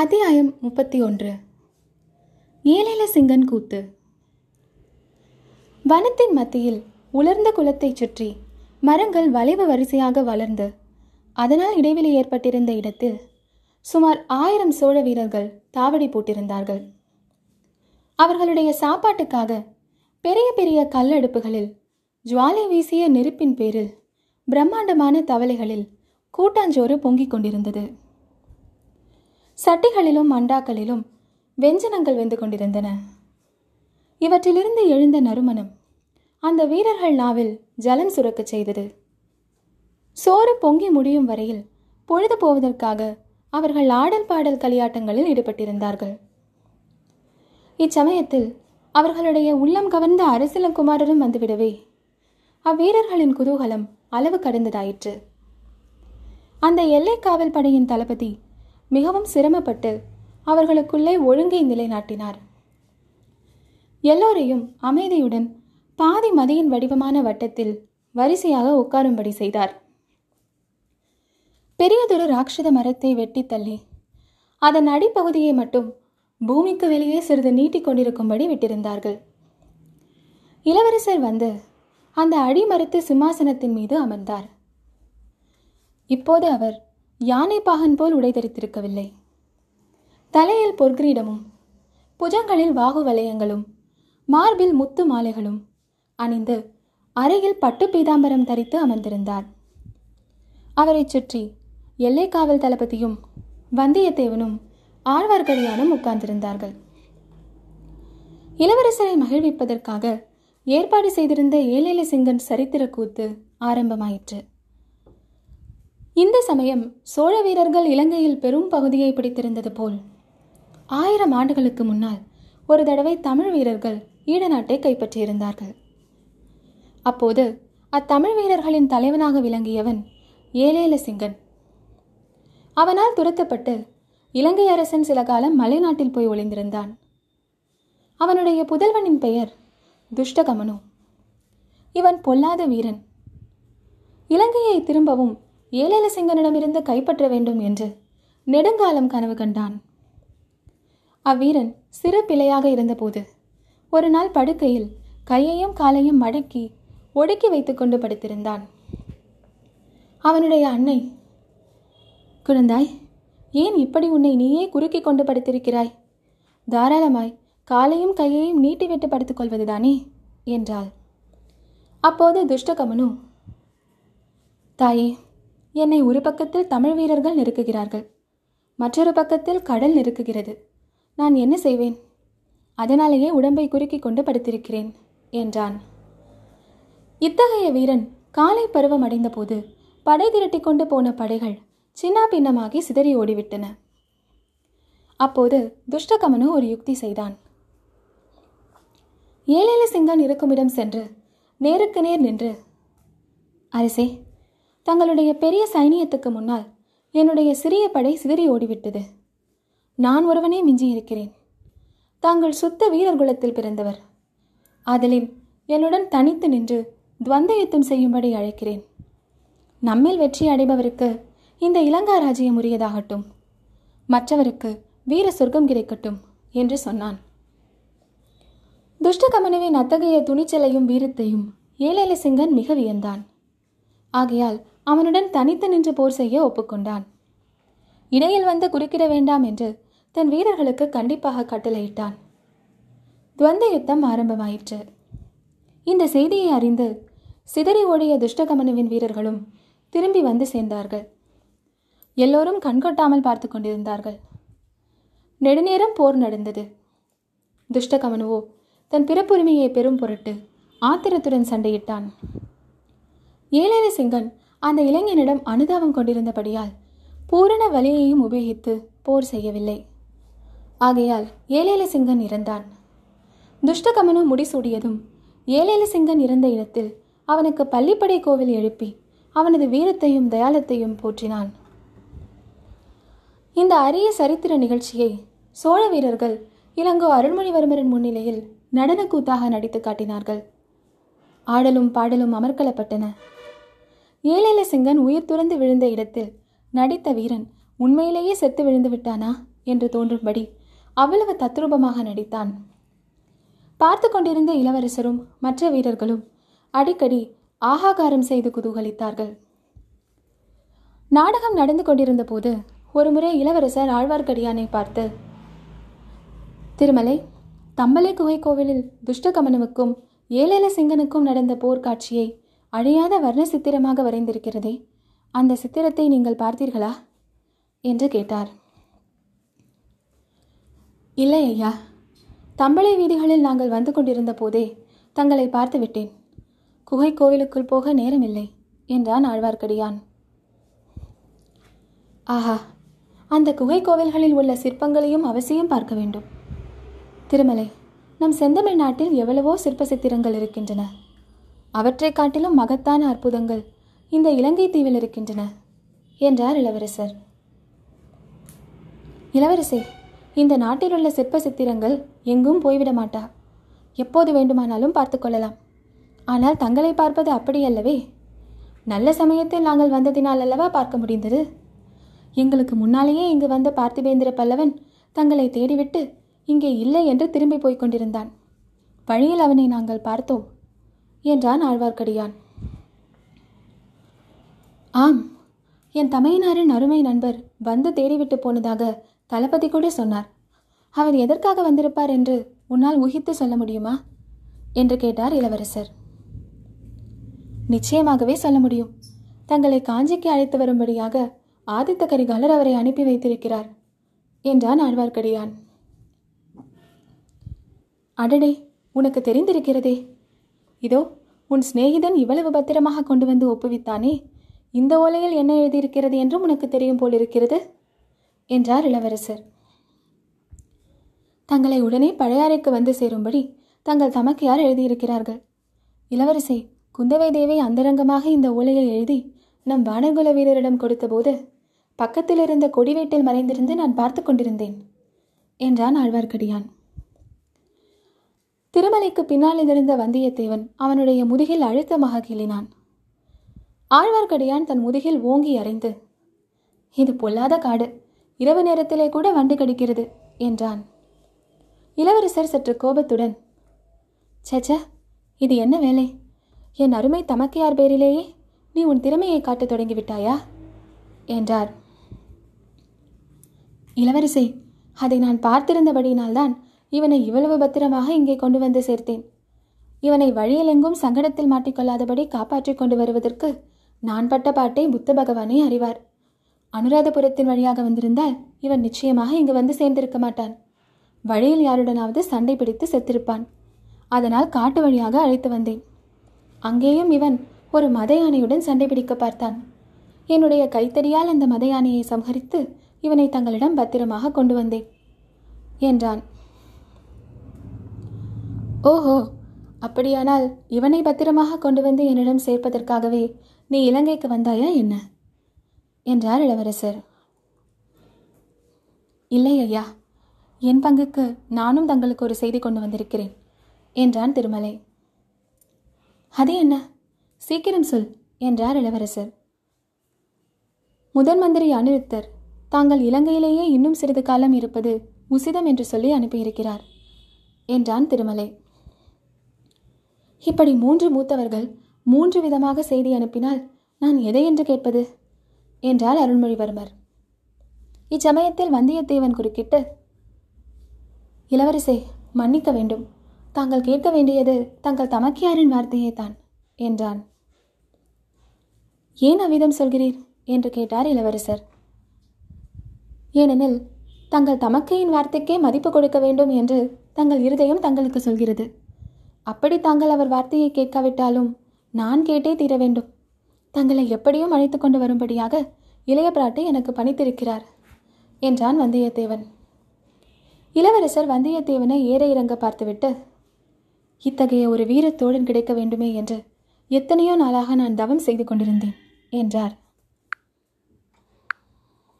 அத்தியாயம் முப்பத்தி ஒன்று. ஏழில சிங்கன் கூத்து. வனத்தின் மத்தியில் உலர்ந்த குளத்தைச் சுற்றி மரங்கள் வளைவு வரிசையாக வளர்ந்து அதனால் இடைவெளி ஏற்பட்டிருந்த இடத்தில் சுமார் ஆயிரம் சோழ வீரர்கள் தாவடி போட்டிருந்தார்கள். அவர்களுடைய சாப்பாட்டுக்காக பெரிய பெரிய கல்லடுப்புகளில் ஜுவாலை வீசிய நெருப்பின் பேரில் பிரம்மாண்டமான தவளைகளில் கூட்டாஞ்சோறு பொங்கிக் கொண்டிருந்தது. சட்டிகளிலும் மண்டாக்களிலும் வெஞ்சனங்கள் வெந்து கொண்டிருந்தன. இவற்றிலிருந்து எழுந்த நறுமணம் அந்த வீரர்கள் நாவில் ஜலம் சுரக்கச் செய்தது. சோறு பொங்கி முடியும் வரையில் பொழுது போவதற்காக அவர்கள் ஆடல் பாடல் களியாட்டங்களில் ஈடுபட்டிருந்தார்கள். இச்சமயத்தில் அவர்களுடைய உள்ளம் கவர்ந்த அரசிலங்குமாரரும் வந்துவிடவே அவ்வீரர்களின் குதூகலம் அளவு கடந்ததாயிற்று. அந்த எல்லை காவல் படையின் தளபதி மிகவும் சிரமப்பட்டு அவர்களுக்குள்ளே ஒழுங்கை நிலைநாட்டினார். எல்லோரையும் அமைதியுடன் பாதி மதியின் வடிவமான வட்டத்தில் வரிசையாக உட்காரும்படி செய்தார். பெரியதொரு ராட்சத மரத்தை வெட்டி தள்ளி அதன் அடிப்பகுதியை மட்டும் பூமிக்கு வெளியே சிறிது நீட்டிக் கொண்டிருக்கும்படி விட்டிருந்தார்கள். இளவரசர் வந்து அந்த அடிமரத்து சிம்மாசனத்தின் மீது அமர்ந்தார். இப்போது அவர் யானை பாகன் போல் உடை தரித்திருக்கவில்லை. தலையில் பொற்கிரீடமும் புஜங்களில் வாகு வளையங்களும் மார்பில் முத்து மாலைகளும் அணிந்து அறையில் பட்டு பீதாம்பரம் தரித்து அமர்ந்திருந்தார். அவரைச் சுற்றி எல்லை காவல் தளபதியும் வந்தியத்தேவனும் ஆழ்வார்க்கடியானும் உட்கார்ந்திருந்தார்கள். இளவரசரை மகிழ்விப்பதற்காக ஏற்பாடு செய்திருந்த ஏலேல சிங்கன் சரித்திர கூத்து ஆரம்பமாயிற்று. இந்த சமயம் சோழ வீரர்கள் இலங்கையில் பெரும் பகுதியை பிடித்திருந்தது போல். ஆயிரம் ஆண்டுகளுக்கு முன்னால் ஒரு தடவை தமிழ் வீரர்கள் ஈழ நாட்டை கைப்பற்றியிருந்தார்கள். அப்போது அத்தமிழ் வீரர்களின் தலைவனாக விளங்கியவன் ஏலேல சிங்கன் அவனால் துரத்தப்பட்டு இலங்கை அரசன் சில காலம் மலைநாட்டில் போய் ஒளிந்திருந்தான். அவனுடைய புதல்வனின் பெயர் துஷ்டகமனு. இவன் பொல்லாத வீரன். இலங்கையை திரும்பவும் ஏழலசிங்கனிடமிருந்து கைப்பற்ற வேண்டும் என்று நெடுங்காலம் கனவு கண்டான். அவ்வீரன் சிறு பிழையாக இருந்தபோது ஒரு நாள் படுக்கையில் கையையும் காலையும் மடக்கி ஒடுக்கி வைத்துக்கொண்டு படுத்திருந்தான். அவனுடைய அன்னை குழந்தாய் ஏன் இப்படி உன்னை நீயே குறுக்கிக் கொண்டு படுத்திருக்கிறாய்? தாராளமாய் காலையும் கையையும் நீட்டி விட்டு படுத்துக்கொள்வதுதானே என்றாள். அப்போது துஷ்டகமனு தாயே என்னை ஒரு பக்கத்தில் தமிழ் வீரர்கள் நெருக்குகிறார்கள் மற்றொரு பக்கத்தில் கடல் நெருக்குகிறது. நான் என்ன செய்வேன்? அதனாலேயே உடம்பை குறுக்கிக் கொண்டு படுத்திருக்கிறேன் என்றான். இத்தகைய வீரன் காலை பருவம் அடைந்தபோது படை திரட்டி கொண்டு போன படைகள் சின்ன பின்னமாகி சிதறி ஓடிவிட்டன. அப்போது துஷ்டகமனு ஒரு யுக்தி செய்தான். ஏழேல சிங்கன் இருக்குமிடம் சென்று நேருக்கு நேர் நின்று அரசே தங்களுடைய பெரிய சைனியத்துக்கு முன்னால் என்னுடைய சிறிய படை சிதறி ஓடிவிட்டது. நான் ஒருவனே மிஞ்சி இருக்கிறேன் தாங்கள் சுத்த வீரர் குலத்தில் பிறந்தவர். அதிலும் என்னுடன் தனித்து நின்று துவந்த யுத்தம் செய்யும்படி அழைக்கிறேன். நம்மில் வெற்றி அடைபவருக்கு இந்த இலங்கா ராஜ்யம் உரியதாகட்டும். மற்றவருக்கு வீர சொர்க்கம் கிடைக்கட்டும் என்று சொன்னான். துஷ்டகமனுவின் அத்தகைய துணிச்சலையும் வீரத்தையும் ஏலேல சிங்கன் மிக வியந்தான். ஆகையால் அவனுடன் தனித்து நின்று போர் செய்ய ஒப்புக்கொண்டான். இடையில் வந்து குறுக்கிட வேண்டாம் என்று தன் வீரர்களுக்கு கண்டிப்பாக கட்டளையிட்டான். துவந்த யுத்தம் ஆரம்பமாயிற்று. இந்த செய்தியை அறிந்து சிதறி ஓடிய துஷ்டகமனுவின் வீரர்களும் திரும்பி வந்து சேர்ந்தார்கள். எல்லோரும் கண்கொட்டாமல் பார்த்து கொண்டிருந்தார்கள். நெடுநேரம் போர் நடந்தது. துஷ்டகமனுவோ தன் பிறப்புரிமையை பெரும் பொருட்டு ஆத்திரத்துடன் சண்டையிட்டான். ஏழேல சிங்கன் அந்த இளைஞனிடம் அனுதாபம் கொண்டிருந்தபடியால் பூரண வலியையும் உபயோகித்து போர் செய்யவில்லை. ஆகையால் ஏலேல சிங்கன் இறந்தான். துஷ்டகமனு முடிசூடியதும் ஏலேல சிங்கன் இறந்த இடத்தில் அவனுக்கு பள்ளிப்படை கோவில் எழுப்பி அவனது வீரத்தையும் தயாளத்தையும் போற்றினான். இந்த அரிய சரித்திர நிகழ்ச்சியை சோழ வீரர்கள் இளங்கோ அருள்மொழிவர்மரின் முன்னிலையில் நடனக்கூத்தாக நடித்து காட்டினார்கள். ஆடலும் பாடலும் அமர்க்கலப்பட்டன ஏலேல சிங்கன் உயிர் துறந்து விழுந்த இடத்தில் நடித்த வீரன் உண்மையிலேயே செத்து விழுந்து விட்டானா என்று தோன்றும்படி அவ்வளவு தத்ரூபமாக நடித்தான். பார்த்து கொண்டிருந்த இளவரசரும் மற்ற வீரர்களும் அடிக்கடி ஆகாகாரம் செய்து குதூகலித்தார்கள். நாடகம் நடந்து கொண்டிருந்த போது ஒருமுறை இளவரசர் ஆழ்வார்க்கடியானை பார்த்து திருமலை தம்பலை குகை கோவிலில் துஷ்டகமனுவுக்கும் ஏழேல சிங்கனுக்கும் நடந்த போர்க்காட்சியை அழியாத வர்ண சித்திரமாக வரைந்திருக்கிறதே. அந்த சித்திரத்தை நீங்கள் பார்த்தீர்களா? என்று கேட்டார். இல்லை ஐயா. தம்பளை வீதிகளில் நாங்கள் வந்து கொண்டிருந்த போதே தங்களை பார்த்து விட்டேன். குகை கோவிலுக்குள் போக நேரமில்லை என்றான் ஆழ்வார்க்கடியான். ஆஹா அந்த குகை கோவில்களில் உள்ள சிற்பங்களையும் அவசியம் பார்க்க வேண்டும். திருமலை நம் செந்தமிழ் நாட்டில் எவ்வளவோ சிற்ப சித்திரங்கள் இருக்கின்றன. அவற்றைக் காட்டிலும் மகத்தான அற்புதங்கள் இந்த இலங்கை தீவில் இருக்கின்றன என்றார் இளவரசர். இளவரசே இந்த நாட்டில் உள்ள சிற்ப சித்திரங்கள் எங்கும் போய்விட மாட்டா. எப்போது வேண்டுமானாலும் பார்த்து கொள்ளலாம். ஆனால் தங்களை பார்ப்பது அப்படியல்லவே. நல்ல சமயத்தில் நாங்கள் வந்ததினால் அல்லவா பார்க்க முடிந்தது? எங்களுக்கு முன்னாலேயே இங்கு வந்த பார்த்திபேந்திர பல்லவன் தங்களை தேடிவிட்டு இங்கே இல்லை என்று திரும்பி போய்க் கொண்டிருந்தான். வழியில் அவனை நாங்கள் பார்த்தோம். என்றான் ஆழ்வார்க்கடியான். ஆம் என் தமையனாரின் அருமை நண்பர் வந்து தேடிவிட்டு போனதாக தளபதி கூட சொன்னார். அவர் எதற்காக வந்திருப்பார் என்று உன்னால் ஊகித்து சொல்ல முடியுமா? என்று கேட்டார் இளவரசர். நிச்சயமாகவே சொல்ல முடியும். தங்களை காஞ்சிக்கு அழைத்து வரும்படியாக ஆதித்த கரிகாலர் அவரை அனுப்பி வைத்திருக்கிறார் என்றான் ஆழ்வார்க்கடியான். அடடே உனக்கு தெரிந்திருக்கிறதே இதோ உன் சிநேகிதன் இவ்வளவு பத்திரமாக கொண்டு வந்து ஒப்புவித்தானே? இந்த ஓலையில் என்ன எழுதியிருக்கிறது என்றும் உனக்கு தெரியும் போலிருக்கிறது? என்றார் இளவரசர். தங்களை உடனே பழையாறைக்கு வந்து சேரும்படி தங்கள் தமக்கையார் எழுதியிருக்கிறார்கள். இளவரசே குந்தவை தேவி அந்தரங்கமாக இந்த ஓலையை எழுதி நம் வானகுல வீரரிடம் கொடுத்தபோது பக்கத்தில் இருந்த கொடிவேட்டில் மறைந்திருந்து நான் பார்த்து கொண்டிருந்தேன் என்றான் ஆழ்வார்க்கடியான். திருமலைக்கு பின்னால் எதிர்ந்த வந்தியத்தேவன் அவனுடைய முதுகில் அழுத்தமாக கிளினான் ஆழ்வார்க்கடியான் தன் முதுகில் ஓங்கி அறைந்து இது பொல்லாத காடு. இரவு நேரத்திலே கூட வண்டு கடிக்கிறது என்றான். இளவரசர் சற்று கோபத்துடன் சச்ச இது என்ன வேலை? என் அருமை தமக்கையார் பேரிலேயே நீ உன் திறமையை காட்டத் தொடங்கிவிட்டாயா? என்றார். இளவரசே அதை நான் பார்த்திருந்தபடியினால்தான் இவனை இவ்வளவு பத்திரமாக இங்கே கொண்டு வந்து சேர்த்தேன். இவனை வழியில் எங்கும் சங்கடத்தில் மாட்டிக்கொள்ளாதபடி காப்பாற்றிக் கொண்டு வருவதற்கு நான் பட்ட பாட்டை புத்த பகவானே அறிவார். அனுராதபுரத்தின் வழியாக வந்திருந்தால் இவன் நிச்சயமாக இங்கு வந்து சேர்ந்திருக்க மாட்டான். வழியில் யாருடனாவது சண்டை பிடித்து செத்திருப்பான். அதனால் காட்டு வழியாக அழைத்து வந்தேன். அங்கேயும் இவன் ஒரு மத யானையுடன் சண்டை பிடிக்க பார்த்தான். என்னுடைய கைத்தறியால் அந்த மத யானையை சம்ஹரித்து இவனை தங்களிடம் பத்திரமாக கொண்டு வந்தேன் என்றான். ஓஹோ அப்படியானால் இவனை பத்திரமாக கொண்டு வந்து என்னிடம் சேர்ப்பதற்காகவே நீ இலங்கைக்கு வந்தாயா என்ன? என்றார் இளவரசர். இல்லை ஐயா என் பங்குக்கு நானும் தங்களுக்கு ஒரு செய்தி கொண்டு வந்திருக்கிறேன் என்றான் திருமலை. அது என்ன? சீக்கிரம் சொல் என்றார் இளவரசர். முதன் மந்திரி அனிருத்தர் தாங்கள் இலங்கையிலேயே இன்னும் சிறிது காலம் இருப்பது உசிதம் என்று சொல்லி அனுப்பியிருக்கிறார் என்றான் திருமலை. இப்படி மூன்று மூத்தவர்கள் மூன்று விதமாக செய்தி அனுப்பினால் நான் எதை என்று கேட்பது? என்றார் அருள்மொழிவர்மர். இச்சமயத்தில் வந்தியத்தேவன் குறுக்கிட்டு இளவரசே மன்னிக்க வேண்டும். தாங்கள் கேட்க வேண்டியது தங்கள் தமக்கியாரின் வார்த்தையே தான் என்றான். ஏன் அவ்விதம் சொல்கிறீர்? என்று கேட்டார் இளவரசர். ஏனெனில் தங்கள் தமக்கையின் வார்த்தைக்கே மதிப்பு கொடுக்க வேண்டும் என்று தங்கள் இருதயம் தங்களுக்கு சொல்கிறது. அப்படி தாங்கள் அவர் வார்த்தையை கேட்காவிட்டாலும் நான் கேட்டே தீர வேண்டும். தங்களை எப்படியும் அழைத்து கொண்டு வரும்படியாக இளைய பிராட்டி எனக்கு பணித்திருக்கிறார் என்றான் வந்தியத்தேவன். இளவரசர் வந்தியத்தேவனை ஏற இறங்க பார்த்துவிட்டு இத்தகைய ஒரு வீரத்தோழன் கிடைக்க வேண்டுமே என்று எத்தனையோ நாளாக நான் தவம் செய்து கொண்டிருந்தேன் என்றார்.